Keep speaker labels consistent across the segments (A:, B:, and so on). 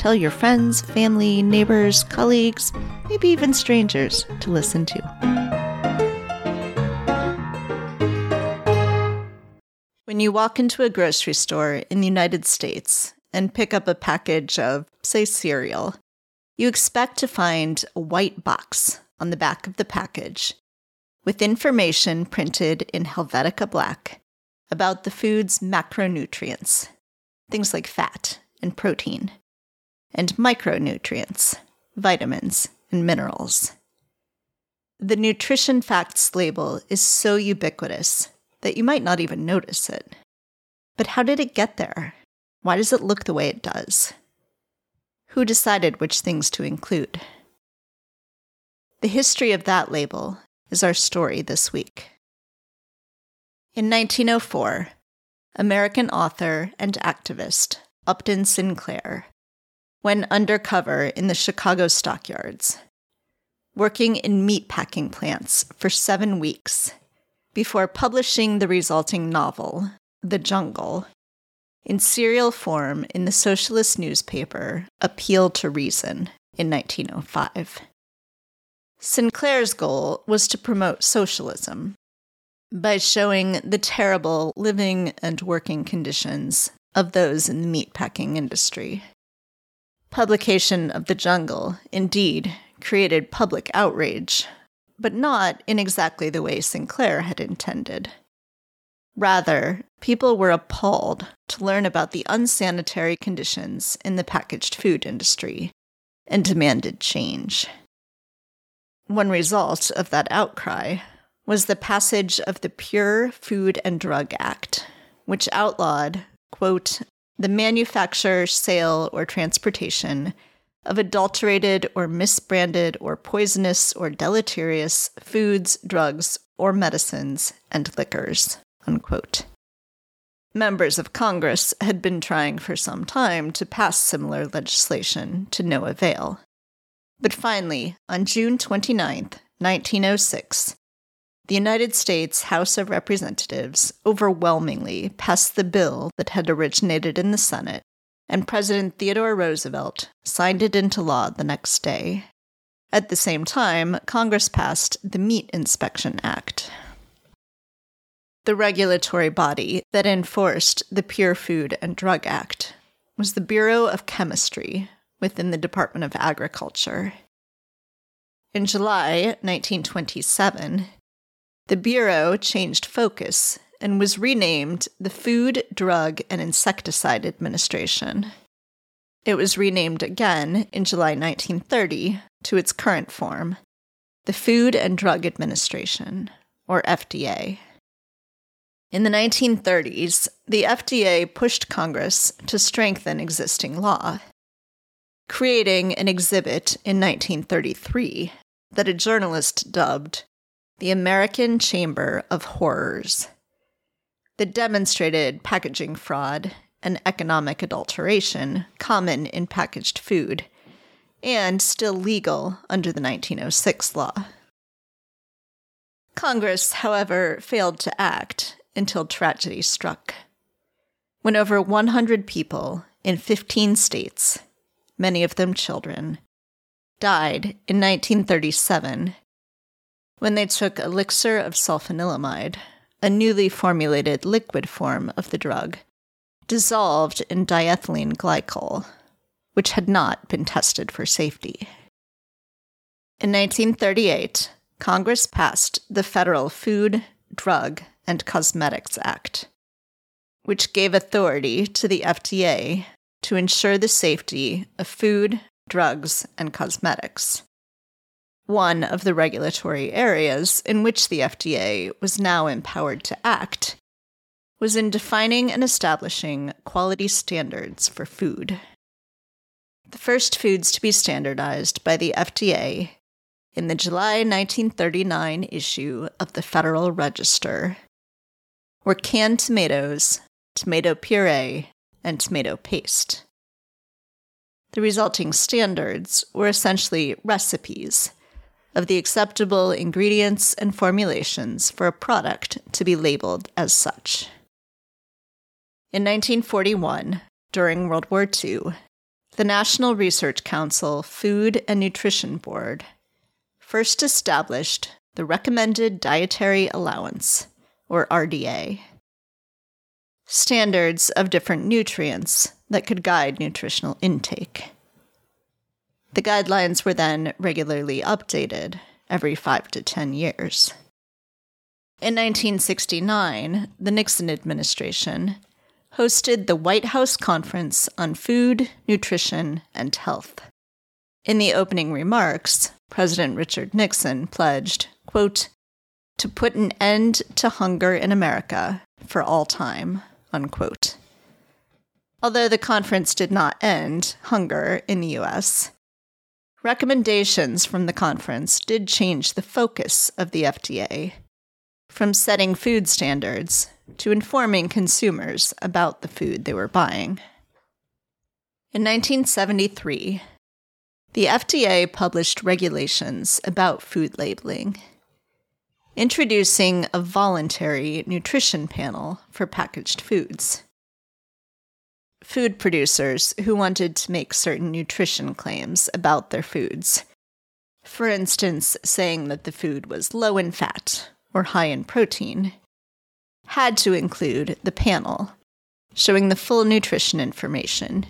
A: tell your friends, family, neighbors, colleagues, maybe even strangers to listen to. When you walk into a grocery store in the United States and pick up a package of, say, cereal, you expect to find a white box on the back of the package with information printed in Helvetica Black about the food's macronutrients, things like fat and protein, and micronutrients, vitamins and minerals. The nutrition facts label is so ubiquitous that you might not even notice it. But how did it get there? Why does it look the way it does? Who decided which things to include? The history of that label is our story this week. In 1904, American author and activist Upton Sinclair went undercover in the Chicago stockyards, working in meatpacking plants for seven weeks before publishing the resulting novel, The Jungle, in serial form in the socialist newspaper Appeal to Reason in 1905. Sinclair's goal was to promote socialism by showing the terrible living and working conditions of those in the meatpacking industry. Publication of The Jungle, indeed, created public outrage, but not in exactly the way Sinclair had intended. Rather, people were appalled to learn about the unsanitary conditions in the packaged food industry and demanded change. One result of that outcry was the passage of the Pure Food and Drug Act, which outlawed, quote, the manufacture, sale, or transportation of adulterated or misbranded or poisonous or deleterious foods, drugs, or medicines and liquors. Unquote. Members of Congress had been trying for some time to pass similar legislation to no avail. But finally, on June 29, 1906, the United States House of Representatives overwhelmingly passed the bill that had originated in the Senate, and President Theodore Roosevelt signed it into law the next day. At the same time, Congress passed the Meat Inspection Act. The regulatory body that enforced the Pure Food and Drug Act was the Bureau of Chemistry, within the Department of Agriculture. In July 1927, the Bureau changed focus and was renamed the Food, Drug, and Insecticide Administration. It was renamed again in July 1930 to its current form, the Food and Drug Administration, or FDA. In the 1930s, the FDA pushed Congress to strengthen existing law creating an exhibit in 1933 that a journalist dubbed the American Chamber of Horrors. The demonstrated packaging fraud and economic adulteration common in packaged food and still legal under the 1906 law. Congress, however, failed to act until tragedy struck. When over 100 people in 15 states many of them children, died in 1937 when they took elixir of sulfanilamide, a newly formulated liquid form of the drug, dissolved in diethylene glycol, which had not been tested for safety. In 1938, Congress passed the Federal Food, Drug, and Cosmetics Act, which gave authority to the FDA to ensure the safety of food, drugs, and cosmetics. One of the regulatory areas in which the FDA was now empowered to act was in defining and establishing quality standards for food. the first foods to be standardized by the FDA in the July 1939 issue of the Federal Register were canned tomatoes, tomato puree, and tomato paste. The resulting standards were essentially recipes of the acceptable ingredients and formulations for a product to be labeled as such. In 1941, during World War II, the National Research Council Food and Nutrition Board first established the Recommended Dietary Allowance, or RDA, standards of different nutrients that could guide nutritional intake. The guidelines were then regularly updated every five to ten years. In 1969, the Nixon administration hosted the White House Conference on Food, Nutrition, and Health. In the opening remarks, President Richard Nixon pledged, quote, to put an end to hunger in America for all time, unquote. Although the conference did not end hunger in the US, recommendations from the conference did change the focus of the FDA from setting food standards to informing consumers about the food they were buying. In 1973, the FDA published regulations about food labeling, introducing a voluntary nutrition panel for packaged foods. Food producers who wanted to make certain nutrition claims about their foods, for instance, saying that the food was low in fat or high in protein, had to include the panel, showing the full nutrition information,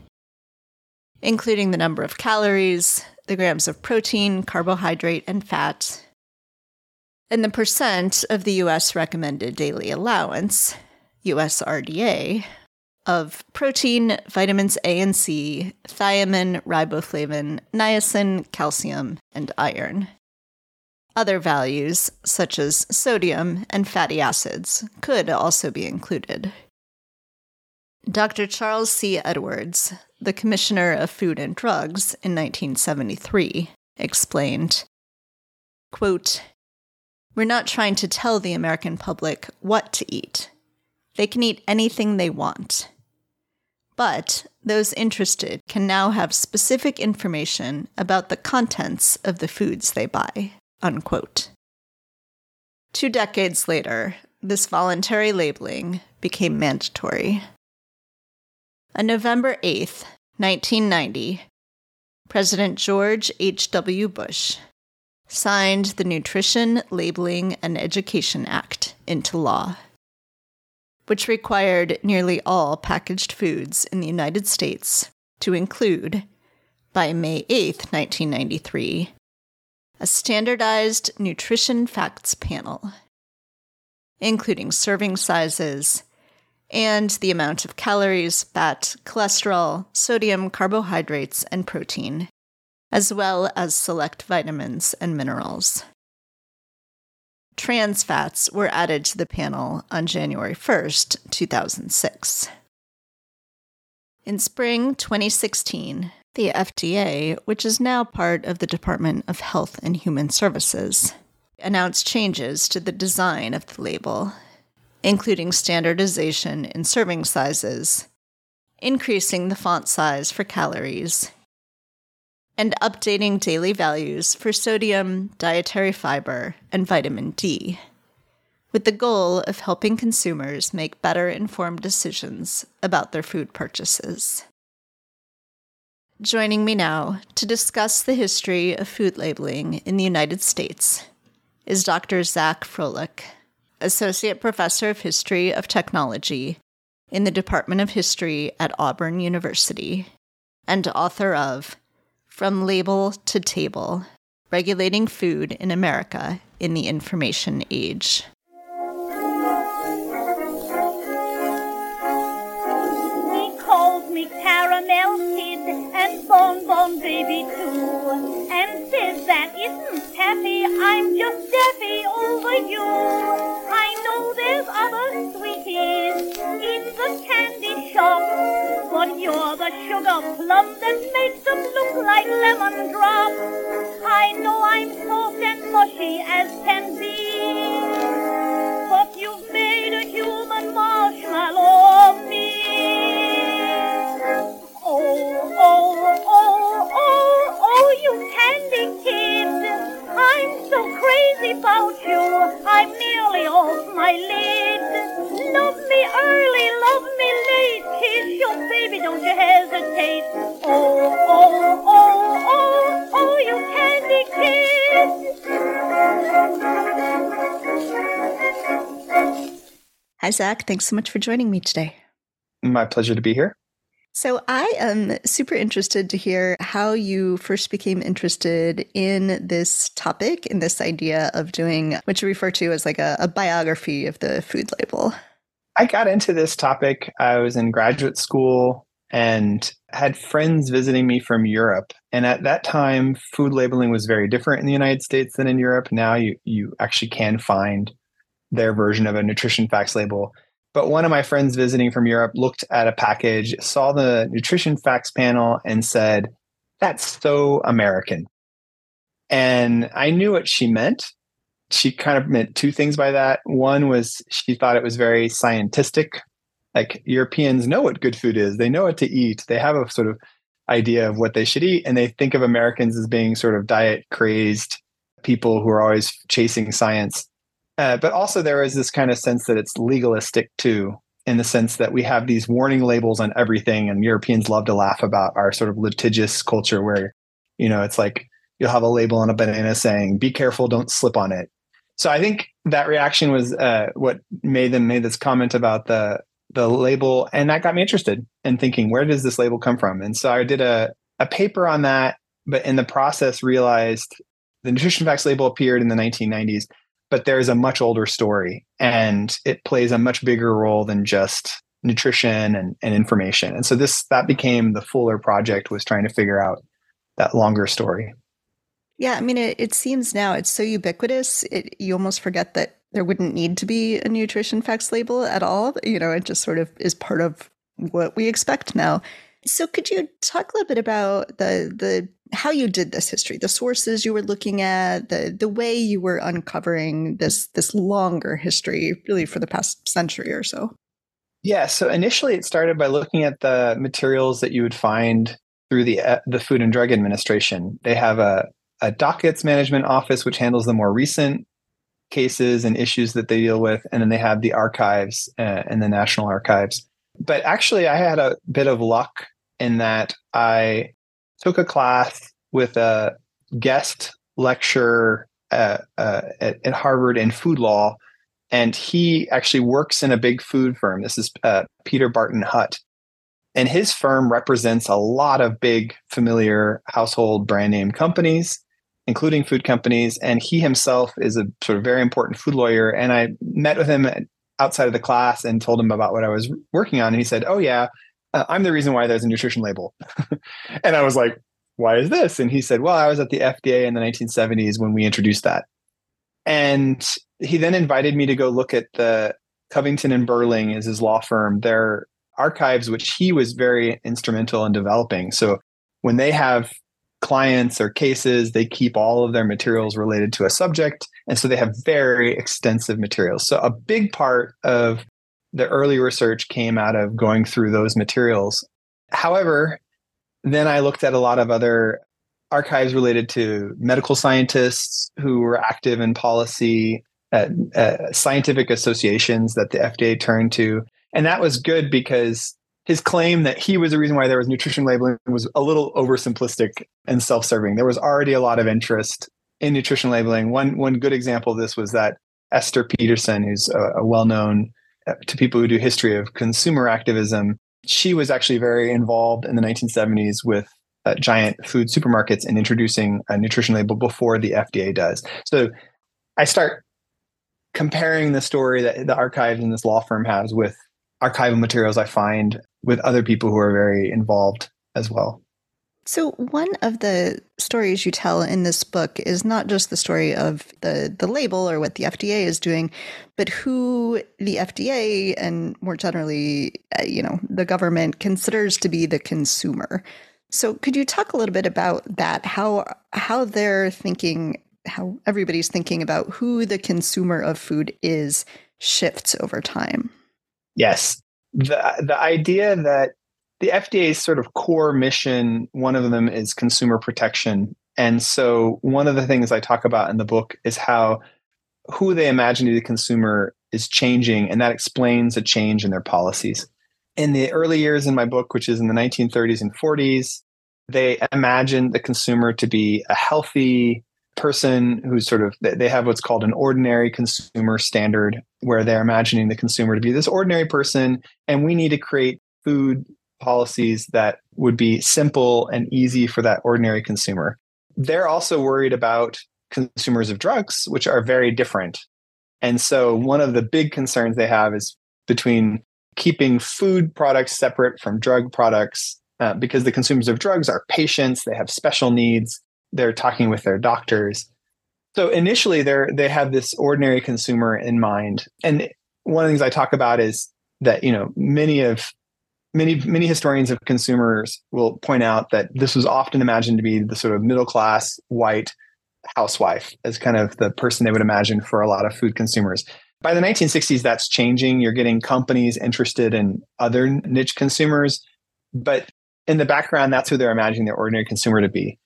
A: including the number of calories, the grams of protein, carbohydrate, and fat, and the percent of the U.S. recommended daily allowance, USRDA, of protein, vitamins A and C, thiamine, riboflavin, niacin, calcium, and iron. Other values, such as sodium and fatty acids, could also be included. Dr. Charles C. Edwards, the Commissioner of Food and Drugs in 1973, explained quote, We're not trying to tell the American public what to eat. They can eat anything they want. But those interested can now have specific information about the contents of the foods they buy. Unquote. Two decades later, this voluntary labeling became mandatory. On November 8, 1990, President George H.W. Bush signed the Nutrition Labeling and Education Act into law, which required nearly all packaged foods in the United States to include, by May 8, 1993, a standardized nutrition facts panel, including serving sizes and the amount of calories, fat, cholesterol, sodium, carbohydrates, and protein, as well as select vitamins and minerals. Trans fats were added to the panel on January 1st, 2006. In spring 2016, the FDA, which is now part of the Department of Health and Human Services, announced changes to the design of the label, including standardization in serving sizes, increasing the font size for calories, and updating daily values for sodium, dietary fiber, and vitamin D, with the goal of helping consumers make better informed decisions about their food purchases. Joining me now to discuss the history of food labeling in the United States is Dr. Xaq Frohlich, Associate Professor of History of Technology in the Department of History at Auburn University, and author of From Label to Table Regulating Food in America in the Information Age.
B: He called me Caramel Kid and bonbon baby too. And says that isn't taffy, I'm just daffy over oh, that makes them look like lemon drops. I know I'm soft and mushy as can be.
A: Xaq. Thanks so much for joining me today.
C: My pleasure to be here.
A: So, I am super interested to hear how you first became interested in this topic, in this idea of doing what you refer to as like a, a, biography of the food label.
C: I got into this topic. I was in graduate school and had friends visiting me from Europe. And at that time, food labeling was very different in the United States than in Europe. Now you, you actually can find their version of a nutrition facts label. But one of my friends visiting from Europe looked at a package, saw the nutrition facts panel, and said, That's so American. And I knew what she meant. She kind of meant two things by that. One was she thought it was very scientific. Like Europeans know what good food is, they know what to eat, they have a sort of idea of what they should eat. And they think of Americans as being sort of diet crazed people who are always chasing science. Uh, but also, there is this kind of sense that it's legalistic too, in the sense that we have these warning labels on everything, and Europeans love to laugh about our sort of litigious culture, where you know it's like you'll have a label on a banana saying "Be careful, don't slip on it." So I think that reaction was uh, what made them made this comment about the the label, and that got me interested in thinking where does this label come from. And so I did a a paper on that, but in the process realized the nutrition facts label appeared in the 1990s but there's a much older story and it plays a much bigger role than just nutrition and, and information. And so this that became the fuller project was trying to figure out that longer story.
A: Yeah i mean it, it seems now it's so ubiquitous it, you almost forget that there wouldn't need to be a nutrition facts label at all. You know it just sort of is part of what we expect now. So could you talk a little bit about the the how you did this history, the sources you were looking at, the the way you were uncovering this this longer history, really for the past century or so.
C: Yeah. So initially, it started by looking at the materials that you would find through the uh, the Food and Drug Administration. They have a a dockets management office which handles the more recent cases and issues that they deal with, and then they have the archives uh, and the National Archives. But actually, I had a bit of luck in that I took a class with a guest lecturer uh, uh, at, at, Harvard in food law, and he actually works in a big food firm. This is uh, Peter Barton Hutt, and his firm represents a lot of big, familiar household brand name companies, including food companies. And he himself is a sort of very important food lawyer. And I met with him outside of the class and told him about what I was working on, and he said, "Oh yeah." Uh, I'm the reason why there's a nutrition label. and I was like, why is this? And he said, well, I was at the FDA in the 1970s when we introduced that. And he then invited me to go look at the Covington and Burling is his law firm, their archives, which he was very instrumental in developing. So when they have clients or cases, they keep all of their materials related to a subject. And so they have very extensive materials. So a big part of the early research came out of going through those materials. However, then I looked at a lot of other archives related to medical scientists who were active in policy, uh, uh, scientific associations that the FDA turned to. And that was good because his claim that he was the reason why there was nutrition labeling was a little oversimplistic and self-serving. There was already a lot of interest in nutrition labeling. One one good example of this was that Esther Peterson, who's a, a well-known to people who do history of consumer activism, she was actually very involved in the 1970s with uh, giant food supermarkets and introducing a nutrition label before the FDA does. So I start comparing the story that the archives in this law firm has with archival materials I find with other people who are very involved as well.
A: So one of the stories you tell in this book is not just the story of the the label or what the FDA is doing, but who the FDA and more generally, uh, you know, the government considers to be the consumer. So could you talk a little bit about that? How how they're thinking, how everybody's thinking about who the consumer of food is shifts over time?
C: Yes. The the idea that the FDA's sort of core mission, one of them is consumer protection. And so one of the things I talk about in the book is how who they imagine to be the consumer is changing, and that explains a change in their policies. In the early years in my book, which is in the 1930s and 40s, they imagined the consumer to be a healthy person who's sort of they have what's called an ordinary consumer standard where they're imagining the consumer to be this ordinary person and we need to create food policies that would be simple and easy for that ordinary consumer. They're also worried about consumers of drugs which are very different. And so one of the big concerns they have is between keeping food products separate from drug products uh, because the consumers of drugs are patients, they have special needs, they're talking with their doctors. So initially, they're they have this ordinary consumer in mind, and one of the things I talk about is that you know many of many many historians of consumers will point out that this was often imagined to be the sort of middle class white housewife as kind of the person they would imagine for a lot of food consumers. By the 1960s, that's changing. You're getting companies interested in other niche consumers, but in the background, that's who they're imagining their ordinary consumer to be.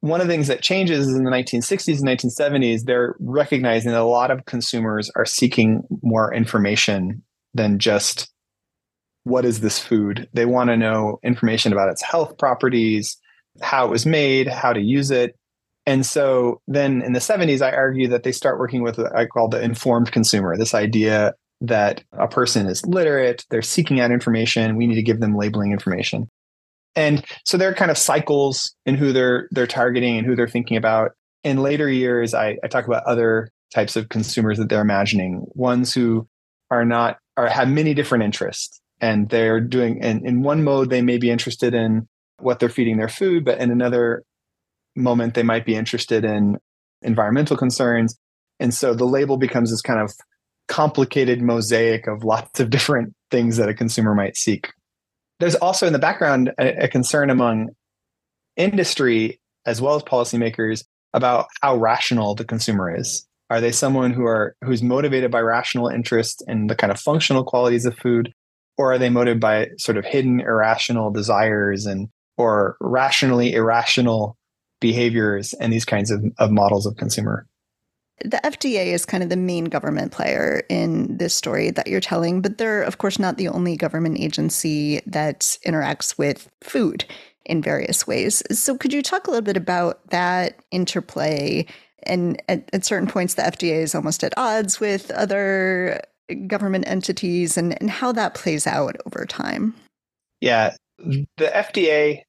C: One of the things that changes is in the 1960s and 1970s, they're recognizing that a lot of consumers are seeking more information than just what is this food. They want to know information about its health properties, how it was made, how to use it. And so then in the 70s, I argue that they start working with what I call the informed consumer, this idea that a person is literate, they're seeking out information, we need to give them labeling information. And so there are kind of cycles in who they're they're targeting and who they're thinking about. In later years, I, I talk about other types of consumers that they're imagining, ones who are not or have many different interests. And they're doing and in one mode they may be interested in what they're feeding their food, but in another moment they might be interested in environmental concerns. And so the label becomes this kind of complicated mosaic of lots of different things that a consumer might seek there's also in the background a, a concern among industry as well as policymakers about how rational the consumer is. Are they someone who are who's motivated by rational interest in the kind of functional qualities of food, or are they motivated by sort of hidden irrational desires and or rationally irrational behaviors and these kinds of, of models of consumer?
A: the FDA is kind of the main government player in this story that you're telling, but they're, of course, not the only government agency that interacts with food in various ways. So, could you talk a little bit about that interplay? And at, at certain points, the FDA is almost at odds with other government entities and, and how that plays out over time.
C: Yeah, the FDA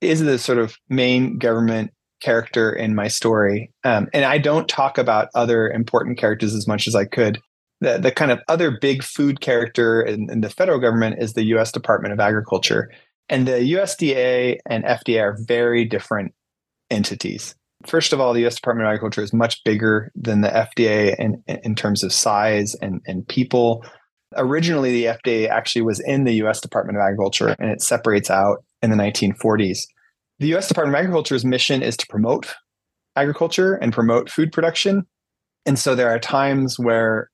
C: is the sort of main government character in my story. Um, and I don't talk about other important characters as much as I could. The, the kind of other big food character in, in the federal government is the US Department of Agriculture. And the USDA and FDA are very different entities. First of all, the US Department of Agriculture is much bigger than the FDA in, in terms of size and, and people. Originally, the FDA actually was in the US Department of Agriculture and it separates out in the 1940s the US Department of Agriculture's mission is to promote agriculture and promote food production. And so there are times where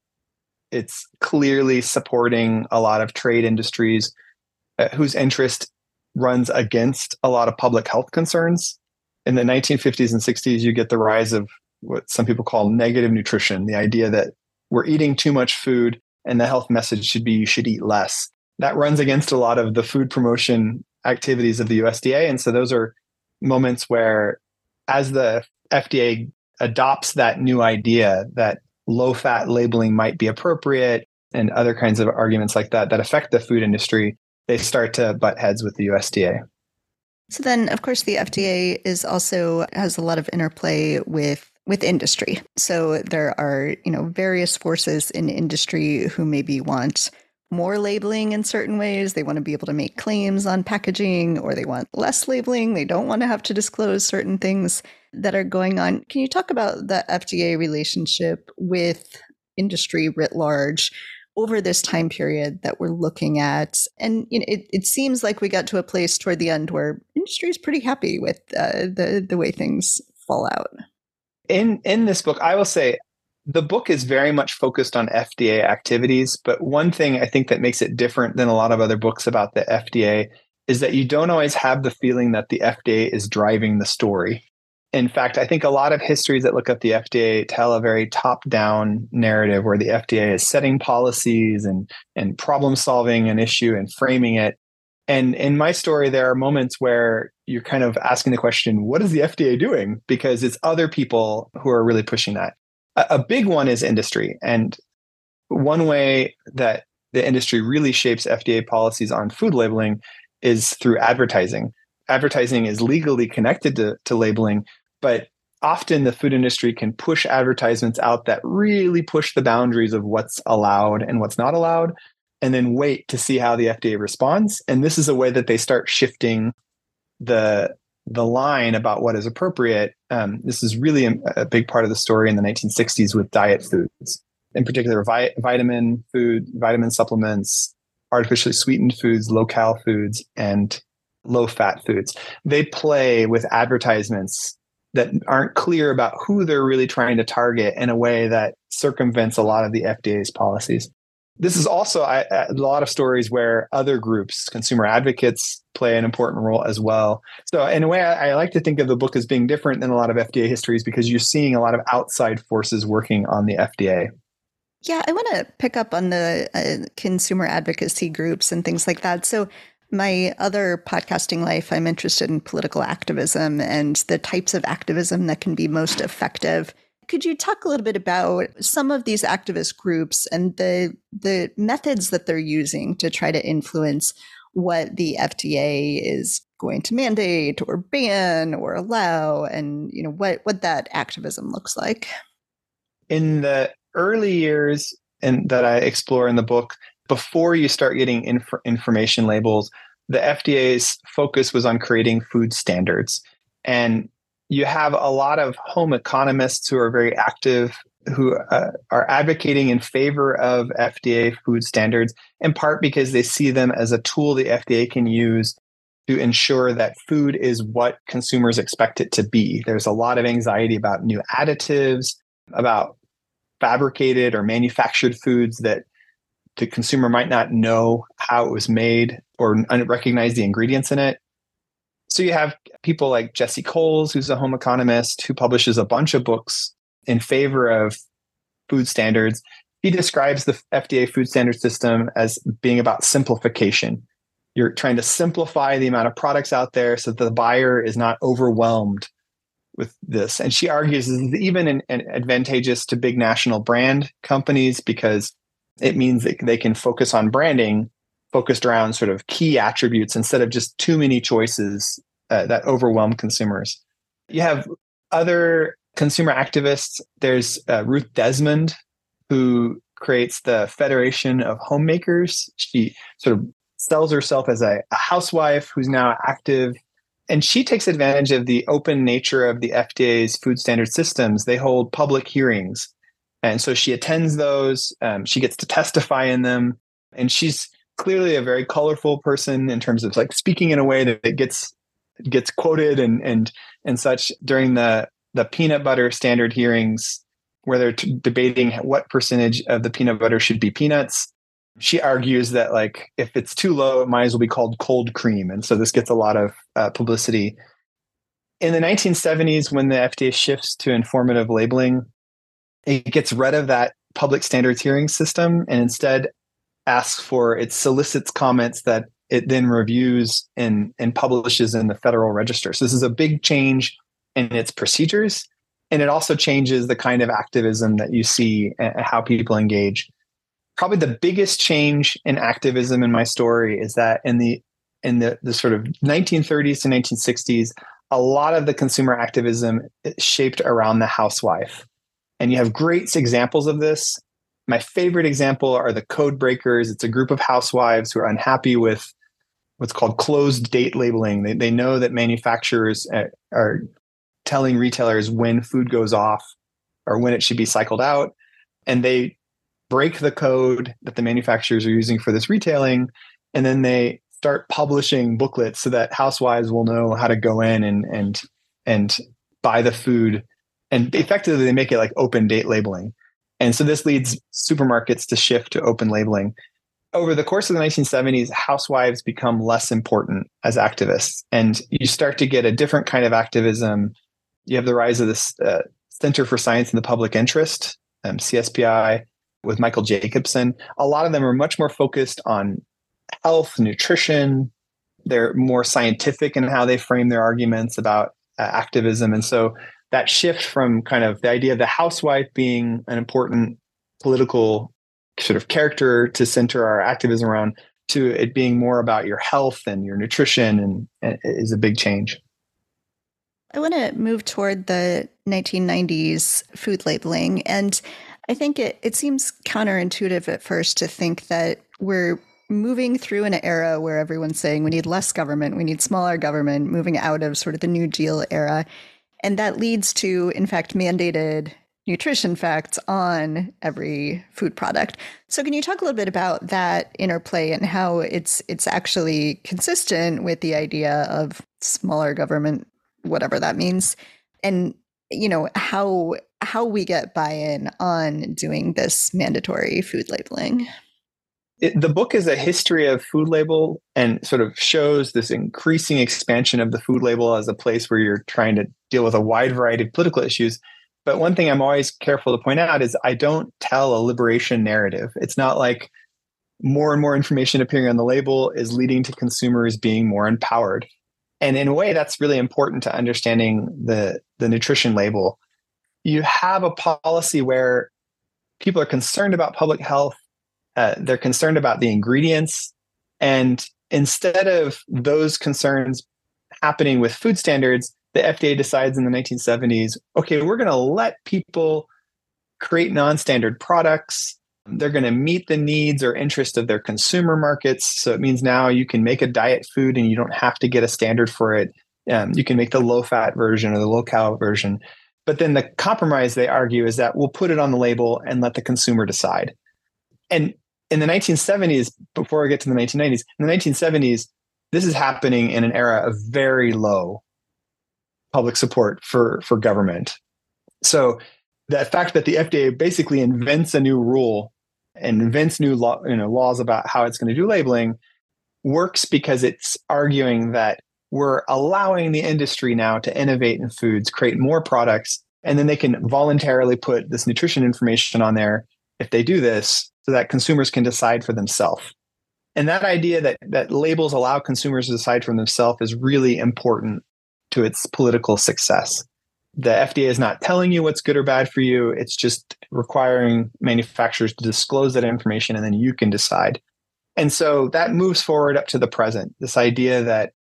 C: it's clearly supporting a lot of trade industries uh, whose interest runs against a lot of public health concerns. In the 1950s and 60s, you get the rise of what some people call negative nutrition the idea that we're eating too much food and the health message should be you should eat less. That runs against a lot of the food promotion activities of the USDA. And so those are moments where, as the FDA adopts that new idea that low fat labeling might be appropriate and other kinds of arguments like that that affect the food industry, they start to butt heads with the USDA.
A: So then, of course, the FDA is also has a lot of interplay with with industry. So there are, you know, various forces in industry who maybe want more labeling in certain ways. They want to be able to make claims on packaging, or they want less labeling. They don't want to have to disclose certain things that are going on. Can you talk about the FDA relationship with industry writ large over this time period that we're looking at. And you know, it, it seems like we got to a place toward the end where industry is pretty happy with uh, the the way things fall out.
C: In in this book, I will say the book is very much focused on FDA activities, but one thing I think that makes it different than a lot of other books about the FDA is that you don't always have the feeling that the FDA is driving the story. In fact, I think a lot of histories that look at the FDA tell a very top-down narrative where the FDA is setting policies and and problem solving an issue and framing it. And in my story, there are moments where you're kind of asking the question, what is the FDA doing? Because it's other people who are really pushing that. A, a big one is industry. And one way that the industry really shapes FDA policies on food labeling is through advertising. Advertising is legally connected to, to labeling, but often the food industry can push advertisements out that really push the boundaries of what's allowed and what's not allowed, and then wait to see how the FDA responds. And this is a way that they start shifting the the line about what is appropriate. Um, this is really a, a, big part of the story in the 1960s with diet foods, in particular, vi- vitamin food, vitamin supplements, artificially sweetened foods, low cal foods, and low fat foods. They play with advertisements that aren't clear about who they're really trying to target in a way that circumvents a lot of the FDA's policies. This is also a lot of stories where other groups, consumer advocates, play an important role as well. So, in a way, I, I like to think of the book as being different than a lot of FDA histories because you're seeing a lot of outside forces working on the FDA.
A: Yeah, I want to pick up on the uh, consumer advocacy groups and things like that. So, my other podcasting life, I'm interested in political activism and the types of activism that can be most effective. Could you talk a little bit about some of these activist groups and the the methods that they're using to try to influence what the FDA is going to mandate or ban or allow and you know what what that activism looks like?
C: In the early years and that I explore in the book, before you start getting inf- information labels, the FDA's focus was on creating food standards. And you have a lot of home economists who are very active who uh, are advocating in favor of FDA food standards, in part because they see them as a tool the FDA can use to ensure that food is what consumers expect it to be. There's a lot of anxiety about new additives, about fabricated or manufactured foods that the consumer might not know how it was made or recognize the ingredients in it. So you have people like Jessie Coles, who's a home economist who publishes a bunch of books in favor of food standards. He describes the FDA food standard system as being about simplification. You're trying to simplify the amount of products out there so that the buyer is not overwhelmed with this. And she argues this is even an, an advantageous to big national brand companies because it means that they can focus on branding focused around sort of key attributes instead of just too many choices uh, that overwhelm consumers. You have other consumer activists. There's uh, Ruth Desmond, who creates the Federation of Homemakers. She sort of sells herself as a, a housewife who's now active and she takes advantage of the open nature of the FDA's food standard systems. They hold public hearings. And so she attends those. Um, she gets to testify in them. And she's clearly a very colorful person in terms of like speaking in a way that gets gets quoted and and and such during the the peanut butter standard hearings where they're t- debating what percentage of the peanut butter should be peanuts she argues that like if it's too low, it might as well be called cold cream, and so this gets a lot of uh, publicity. In the 1970s, when the FDA shifts to informative labeling, it gets rid of that public standards hearing system and instead asks for it solicits comments that it then reviews and and publishes in the Federal Register. So this is a big change in its procedures, and it also changes the kind of activism that you see and how people engage probably the biggest change in activism in my story is that in the in the, the sort of 1930s to 1960s a lot of the consumer activism shaped around the housewife and you have great examples of this. My favorite example are the code breakers. It's a group of housewives who are unhappy with what's called closed date labeling. They, they know that manufacturers uh, are telling retailers when food goes off or when it should be cycled out. And they break the code that the manufacturers are using for this retailing, and then they start publishing booklets so that housewives will know how to go in and and and buy the food and effectively they make it like open date labeling. And so this leads supermarkets to shift to open labeling. Over the course of the 1970s housewives become less important as activists and you start to get a different kind of activism. You have the rise of this uh, center for science in the public interest um, cspi with michael jacobson. A lot of them are much more focused on health nutrition. They're more scientific in how they frame their arguments about uh, activism. And so that shift from kind of the idea of the housewife being an important political sort of character to center our activism around to it being more about your health and your nutrition and, and is a big change.
A: I want to move toward the 1990s food labeling. And I think it, it seems counterintuitive at first to think that we're moving through an era where everyone's saying we need less government, we need smaller government, moving out of sort of the New Deal era. And that leads to, in fact, mandated nutrition facts on every food product. So can you talk a little bit about that interplay and how it's it's actually consistent with the idea of smaller government whatever that means and you know how how we get buy-in on doing this mandatory food labeling?
C: It, the book is a history of food label and sort of shows this increasing expansion of the food label as a place where you're trying to deal with a wide variety of political issues. But one thing I'm always careful to point out is I don't tell a liberation narrative. It's not like more and more information appearing on the label is leading to consumers being more empowered. And in a way, that's really important to understanding the, the nutrition label. You have a policy where people are concerned about public health uh, they're concerned about the ingredients. And instead of those concerns happening with food standards, the FDA decides in the 1970s okay, we're going to let people create non standard products. They're going to meet the needs or interest of their consumer markets. So it means now you can make a diet food and you don't have to get a standard for it. Um, you can make the low fat version or the low cal version. But then the compromise they argue is that we'll put it on the label and let the consumer decide. And in the 1970s, before I get to the 1990s, in the 1970s, this is happening in an era of very low public support for for government. So the fact that the FDA basically invents a new rule and invents new law, you know, laws about how it's going to do labeling works because it's arguing that we're allowing the industry now to innovate in foods, create more products, and then they can voluntarily put this nutrition information on there if they do this so that consumers can decide for themselves. And that idea that that labels allow consumers to decide for themselves is really important to its political success. The FDA is not telling you what's good or bad for you. It's just requiring manufacturers to disclose that information and then you can decide. And so that moves forward up to the present. This idea that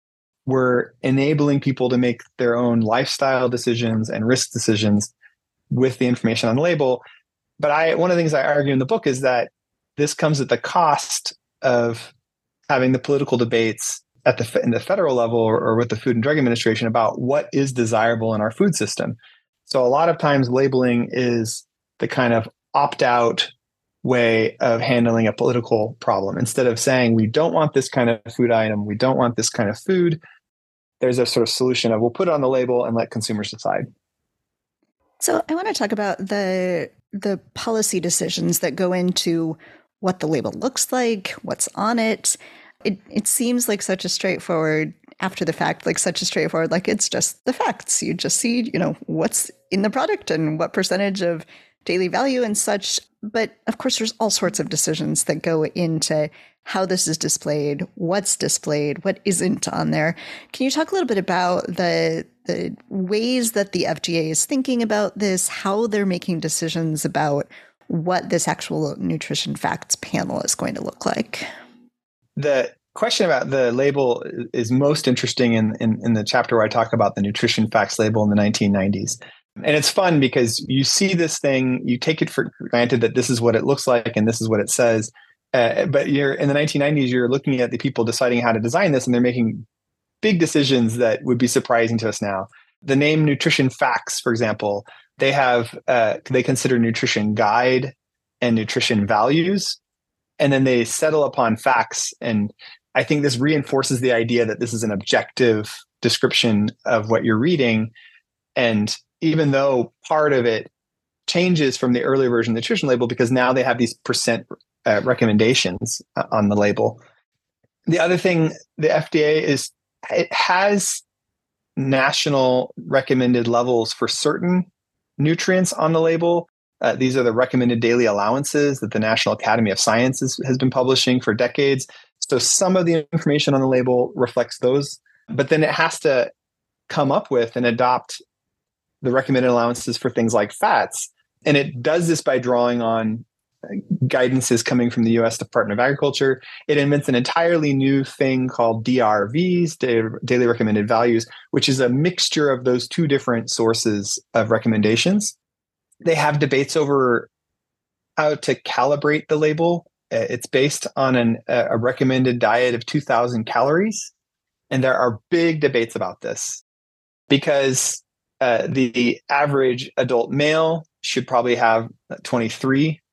C: we're enabling people to make their own lifestyle decisions and risk decisions with the information on the label but I one of the things I argue in the book is that this comes at the cost of having the political debates at the in the federal level or, or with the Food and Drug Administration about what is desirable in our food system. So a lot of times labeling is the kind of opt out way of handling a political problem. Instead of saying we don't want this kind of food item, we don't want this kind of food, there's a sort of solution of we'll put it on the label and let consumers decide.
A: So I want to talk about the the policy decisions that go into what the label looks like, what's on it. It it seems like such a straightforward after the fact, like such a straightforward, like it's just the facts. You just see, you know, what's in the product and what percentage of daily value and such. But of course, there's all sorts of decisions that go into how this is displayed, what's displayed, what isn't on there. Can you talk a little bit about the the ways that the FDA is thinking about this, how they're making decisions about what this actual nutrition facts panel is going to look like?
C: The question about the label is most interesting in, in, in the chapter where I talk about the nutrition facts label in the 1990s. And it's fun because you see this thing, you take it for granted that this is what it looks like and this is what it says. Uh, but you're in the 1990s, you're looking at the people deciding how to design this, and they're making big decisions that would be surprising to us now. The name Nutrition Facts, for example, they have uh, they consider nutrition guide and nutrition values. And then they settle upon facts. And I think this reinforces the idea that this is an objective description of what you're reading. And even though part of it changes from the earlier version of the nutrition label because now they have these percent uh, recommendations uh, on the label. The other thing the FDA is it has national recommended levels for certain nutrients on the label. Uh, these are the recommended daily allowances that the National Academy of Sciences has been publishing for decades. So some of the information on the label reflects those, but then it has to come up with and adopt the recommended allowances for things like fats. And it does this by drawing on guidances coming from the US Department of Agriculture. It invents an entirely new thing called DRVs, daily recommended values, which is a mixture of those two different sources of recommendations. They have debates over how to calibrate the label. Uh, it's based on an, a recommended diet of 2,000 calories. And there are big debates about this because uh, the average adult male should probably have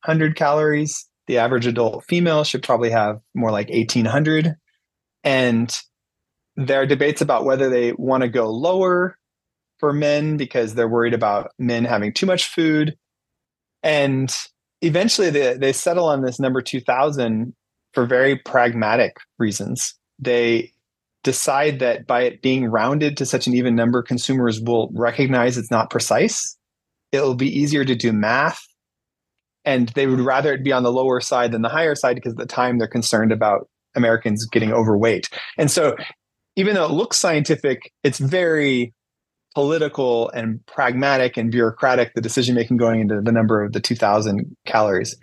C: 2,300 calories. The average adult female should probably have more like 1,800. And there are debates about whether they want to go lower for men because they're worried about men having too much food. And eventually they, they settle on this number 2000 for very pragmatic reasons. They decide that by it being rounded to such an even number, consumers will recognize it's not precise. It'll be easier to do math. And they would rather it be on the lower side than the higher side because at the time they're concerned about Americans getting overweight. And so even though it looks scientific, it's very political and pragmatic and bureaucratic, the decision making going into the number of the 2000 calories.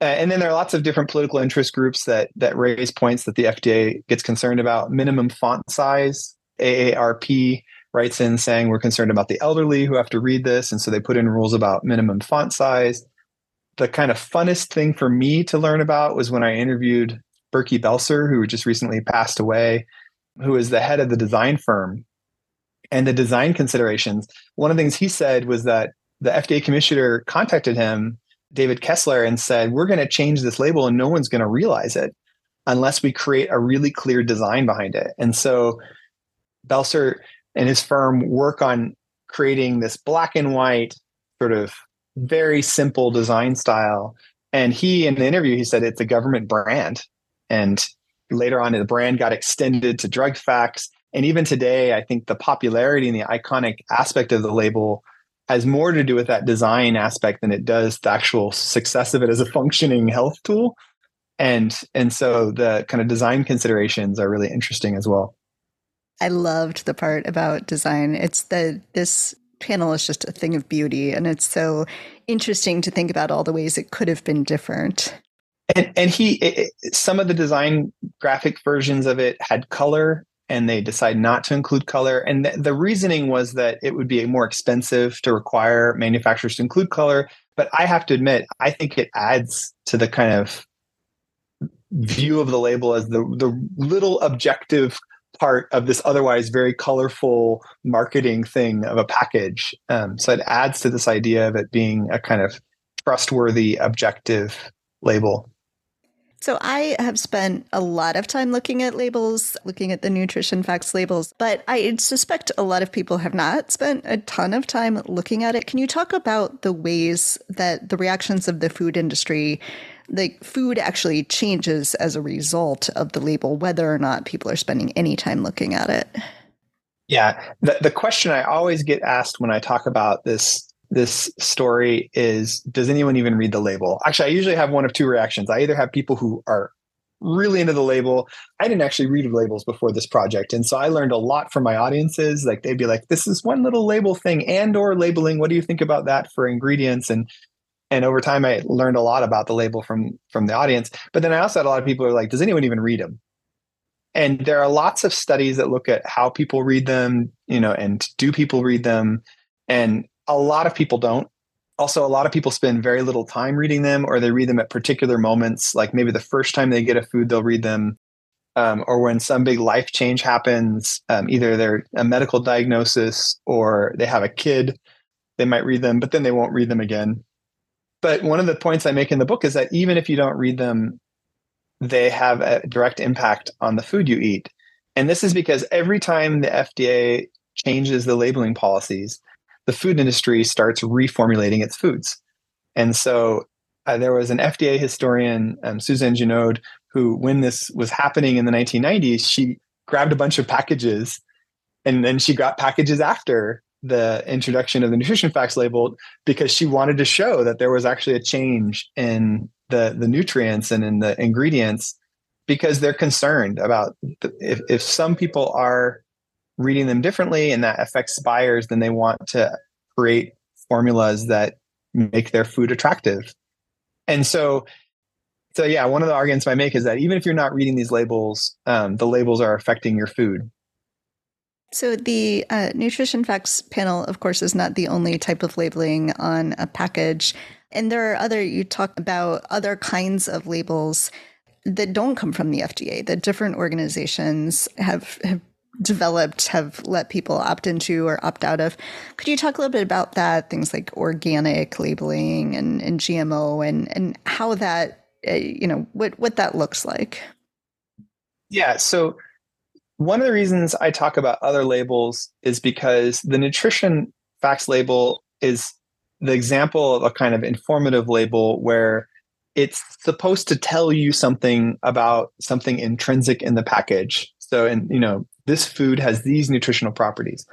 C: And then there are lots of different political interest groups that that raise points that the FDA gets concerned about. Minimum font size, AARP writes in saying we're concerned about the elderly who have to read this, and so they put in rules about minimum font size. The kind of funnest thing for me to learn about was when I interviewed Burkey Belser, who just recently passed away, who is the head of the design firm and the design considerations. One of the things he said was that the FDA commissioner contacted him, David Kessler, and said, We're going to change this label and no one's going to realize it unless we create a really clear design behind it. And so Belser and his firm work on creating this black and white, sort of very simple design style. And he, in the interview, he said it's a government brand. And later on, the brand got extended to drug facts and even today, I think the popularity and the iconic aspect of the label has more to do with that design aspect than it does the actual success of it as a functioning health tool. And and so the kind of design considerations are really interesting as well.
A: I loved the part about design. It's the this panel is just a thing of beauty and it's so interesting to think about all the ways it could have been different.
C: And and he it, some of the design graphic versions of it had color and they decide not to include color. And th- the reasoning was that it would be more expensive to require manufacturers to include color. But I have to admit, I think it adds to the kind of view of the label as the the little objective part of this otherwise very colorful marketing thing of a package. Um, so it adds to this idea of it being a kind of trustworthy, objective label.
A: So I have spent a lot of time looking at labels, looking at the nutrition facts labels, but I suspect a lot of people have not spent a ton of time looking at it. Can you talk about the ways that the reactions of the food industry, the food actually changes as a result of the label, whether or not people are spending any time looking at it?
C: Yeah, the, the question I always get asked when I talk about this this story is does anyone even read the label? Actually, I usually have one of two reactions. I either have people who are really into the label. I didn't actually read labels before this project. And so I learned a lot from my audiences. Like they'd be like, this is one little label thing and or labeling. What do you think about that for ingredients? And and over time I learned a lot about the label from from the audience. But then I also had a lot of people who are like, does anyone even read them? And there are lots of studies that look at how people read them, you know, and do people read them? And a lot of people don't. Also, a lot of people spend very little time reading them, or they read them at particular moments. Like maybe the first time they get a food, they'll read them, um, or when some big life change happens, um, either they're a medical diagnosis or they have a kid, they might read them, but then they won't read them again. But one of the points I make in the book is that even if you don't read them, they have a direct impact on the food you eat. And this is because every time the FDA changes the labeling policies, the food industry starts reformulating its foods. And so uh, there was an FDA historian, um, Suzanne Junod, who, when this was happening in the 1990s, she grabbed a bunch of packages and then she got packages after the introduction of the nutrition facts label because she wanted to show that there was actually a change in the the nutrients and in the ingredients because they're concerned about the, if, if some people are reading them differently and that affects buyers then they want to create formulas that make their food attractive. And so so yeah one of the arguments i make is that even if you're not reading these labels um, the labels are affecting your food
A: so, the uh, nutrition facts panel, of course, is not the only type of labeling on a package. And there are other, you talk about other kinds of labels that don't come from the FDA, that different organizations have, have developed, have let people opt into or opt out of. Could you talk a little bit about that? Things like organic labeling and, and GMO and, and how that, uh, you know, what, what that looks like?
C: Yeah. So, one of the reasons I talk about other labels is because the nutrition facts label is the example of a kind of informative label where it's supposed to tell you something about something intrinsic in the package. So, and you know, this food has these nutritional properties.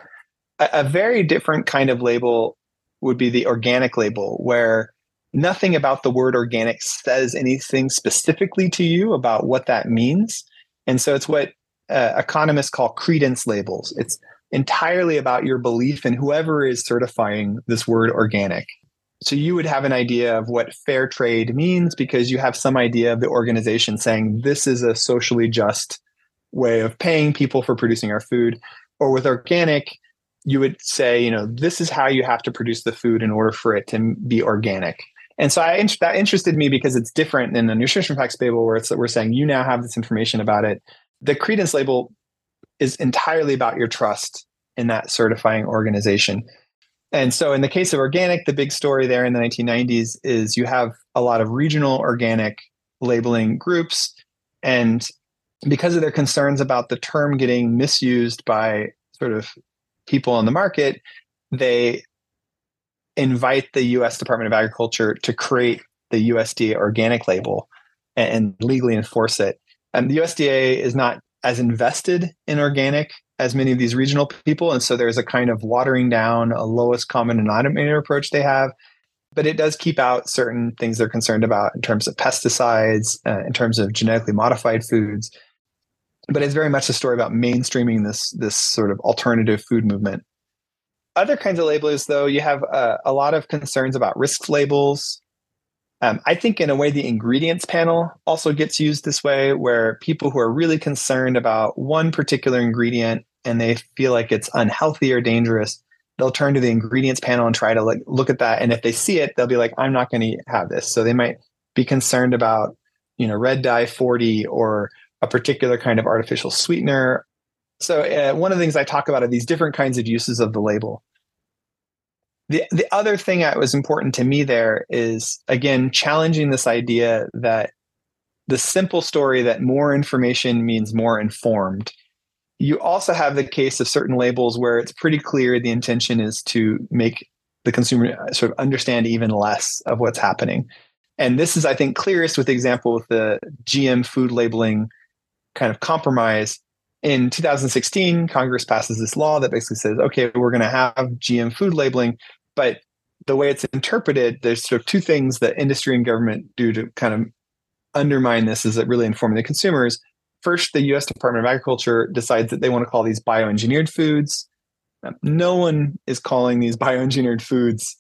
C: A, a very different kind of label would be the organic label, where nothing about the word organic says anything specifically to you about what that means. And so it's what uh, economists call credence labels. It's entirely about your belief in whoever is certifying this word organic. So you would have an idea of what fair trade means because you have some idea of the organization saying this is a socially just way of paying people for producing our food. Or with organic, you would say, you know, this is how you have to produce the food in order for it to be organic. And so I, that interested me because it's different than the nutrition facts label where it's we're saying you now have this information about it the credence label is entirely about your trust in that certifying organization. And so, in the case of organic, the big story there in the 1990s is you have a lot of regional organic labeling groups. And because of their concerns about the term getting misused by sort of people on the market, they invite the US Department of Agriculture to create the USDA organic label and legally enforce it. And the USDA is not as invested in organic as many of these regional people. And so there's a kind of watering down, a lowest common denominator approach they have. But it does keep out certain things they're concerned about in terms of pesticides, uh, in terms of genetically modified foods. But it's very much a story about mainstreaming this, this sort of alternative food movement. Other kinds of labels, though, you have uh, a lot of concerns about risk labels, um, I think, in a way, the ingredients panel also gets used this way, where people who are really concerned about one particular ingredient and they feel like it's unhealthy or dangerous, they'll turn to the ingredients panel and try to like look at that. And if they see it, they'll be like, "I'm not going to have this." So they might be concerned about, you know, red dye 40 or a particular kind of artificial sweetener. So uh, one of the things I talk about are these different kinds of uses of the label the the other thing that was important to me there is again challenging this idea that the simple story that more information means more informed. You also have the case of certain labels where it's pretty clear the intention is to make the consumer uh, sort of understand even less of what's happening. And this is i think clearest with the example with the gm food labeling kind of compromise in 2016 congress passes this law that basically says okay we're going to have gm food labeling but the way it's interpreted, there's sort of two things that industry and government do to kind of undermine this is it really informing the consumers. First, the US Department of Agriculture decides that they want to call these bioengineered foods. Um, no one is calling these bioengineered foods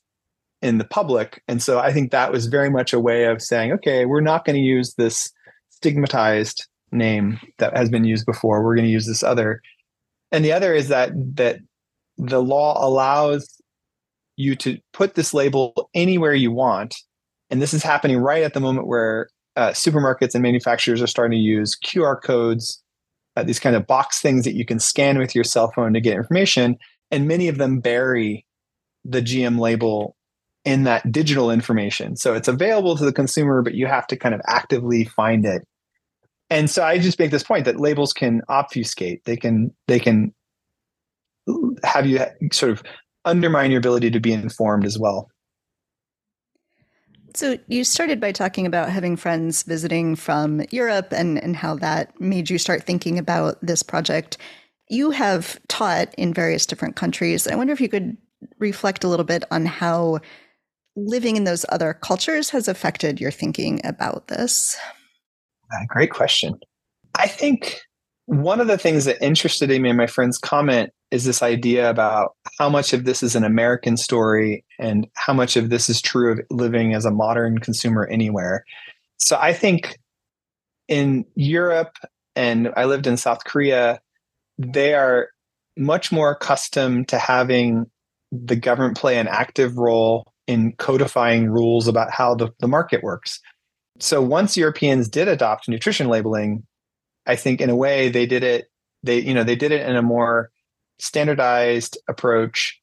C: in the public. And so I think that was very much a way of saying, okay, we're not going to use this stigmatized name that has been used before. We're going to use this other. And the other is that that the law allows you to put this label anywhere you want. And this is happening right at the moment where uh, supermarkets and manufacturers are starting to use QR codes, uh, these kind of box things that you can scan with your cell phone to get information. And many of them bury the GM label in that digital information. So it's available to the consumer, but you have to kind of actively find it. And so I just make this point that labels can obfuscate. They can they can have you sort of undermine your ability to be informed as well.
A: So you started by talking about having friends visiting from Europe and, and how that made you start thinking about this project. You have taught in various different countries. I wonder if you could reflect a little bit on how living in those other cultures has affected your thinking about this.
C: Uh, great question. I think one of the things that interested me in my friend's comment is this idea about how much of this is an American story and how much of this is true of living as a modern consumer anywhere. So I think in Europe and I lived in South Korea, they are much more accustomed to having the government play an active role in codifying rules about how the, the market works. So once Europeans did adopt nutrition labeling, I think in a way they did it, they, you know, they did it in a more standardized approach.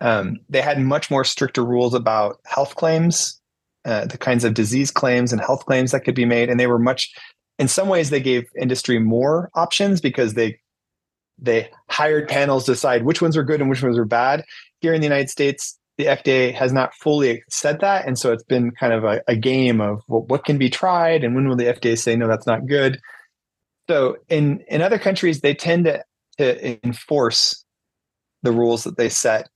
C: Um, they had much more stricter rules about health claims, uh, the kinds of disease claims and health claims that could be made, and they were much. In some ways, they gave industry more options because they they hired panels to decide which ones were good and which ones were bad. Here in the United States, the FDA has not fully said that, and so it's been kind of a, a game of what can be tried and when will the FDA say no, that's not good. So in in other countries, they tend to to enforce the rules that they set.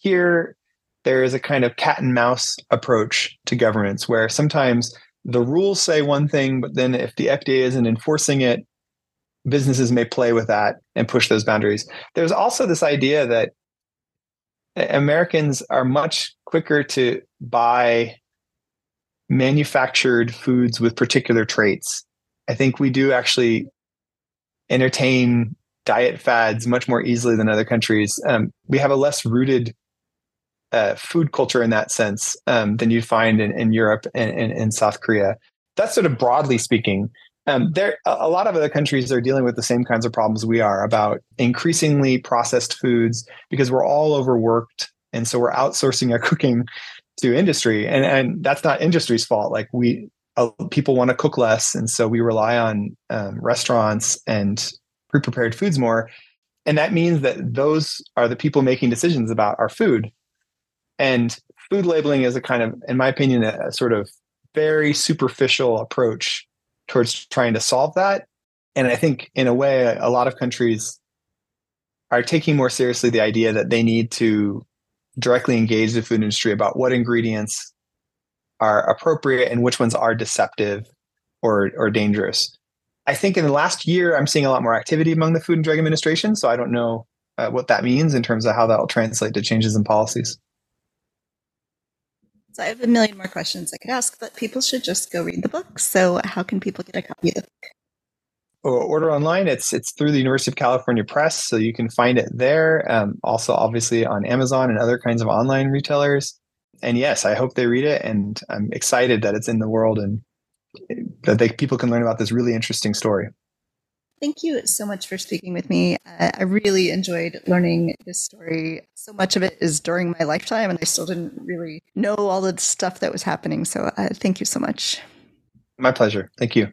C: Here, there is a kind of cat and mouse approach to governance where sometimes the rules say one thing, but then if the FDA isn't enforcing it, businesses may play with that and push those boundaries. There's also this idea that Americans are much quicker to buy manufactured foods with particular traits. I think we do actually entertain diet fads much more easily than other countries. Um, we have a less rooted uh, food culture in that sense um, than you'd find in, in Europe and, in South Korea. That's sort of broadly speaking. Um, there, a lot of other countries are dealing with the same kinds of problems we are about increasingly processed foods because we're all overworked, and so we're outsourcing our cooking to industry, and and that's not industry's fault. Like we, uh, people want to cook less, and so we rely on um, restaurants and pre-prepared foods more. And that means that those are the people making decisions about our food. And food labeling is a kind of in my opinion a, a sort of very superficial approach towards trying to solve that and i think in a way a lot of countries are taking more seriously the idea that they need to directly engage the food industry about what ingredients are appropriate and which ones are deceptive or or dangerous I think in the last year, I'm seeing a lot more activity among the Food and Drug Administration. So I don't know uh, what that means in terms of how that will translate to changes in policies.
A: So I have a million more questions I could ask, but people should just go read the book. So how can people get a copy of the book?
C: order online. It's it's through the University of California Press, so you can find it there. Um, also, obviously on Amazon and other kinds of online retailers. And yes, I hope they read it, and I'm excited that it's in the world and that they, people can learn about this really interesting story.
A: Thank you so much for speaking with me. Uh, I really enjoyed learning this story. So much of it is during my lifetime, and I still didn't really know all the stuff that was happening. So, uh, thank you so much.
C: My pleasure. Thank you.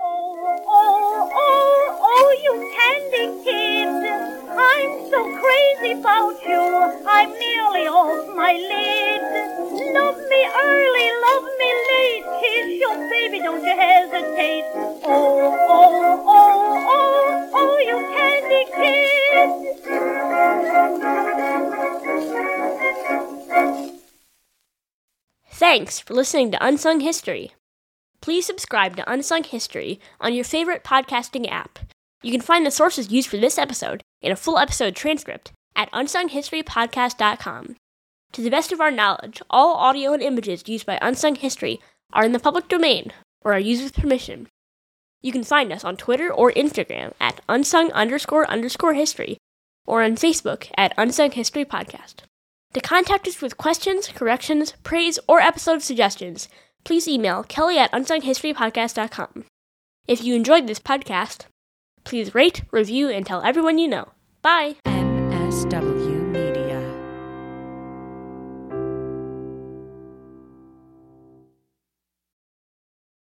B: Oh, oh, oh, oh, you candy kid. I'm so crazy about you. I'm nearly off my lid. Love me early, love me Kiss your baby, don't you hesitate. Oh, oh, oh, oh, oh, you candy.
D: Thanks for listening to Unsung History. Please subscribe to Unsung History on your favorite podcasting app. You can find the sources used for this episode in a full episode transcript at unsunghistorypodcast.com. To the best of our knowledge, all audio and images used by Unsung History are in the public domain or are used with permission. You can find us on Twitter or Instagram at unsung underscore underscore history or on Facebook at Unsung History Podcast. To contact us with questions, corrections, praise, or episode suggestions, please email kelly at unsunghistorypodcast.com. If you enjoyed this podcast, please rate, review, and tell everyone you know. Bye!
E: MSW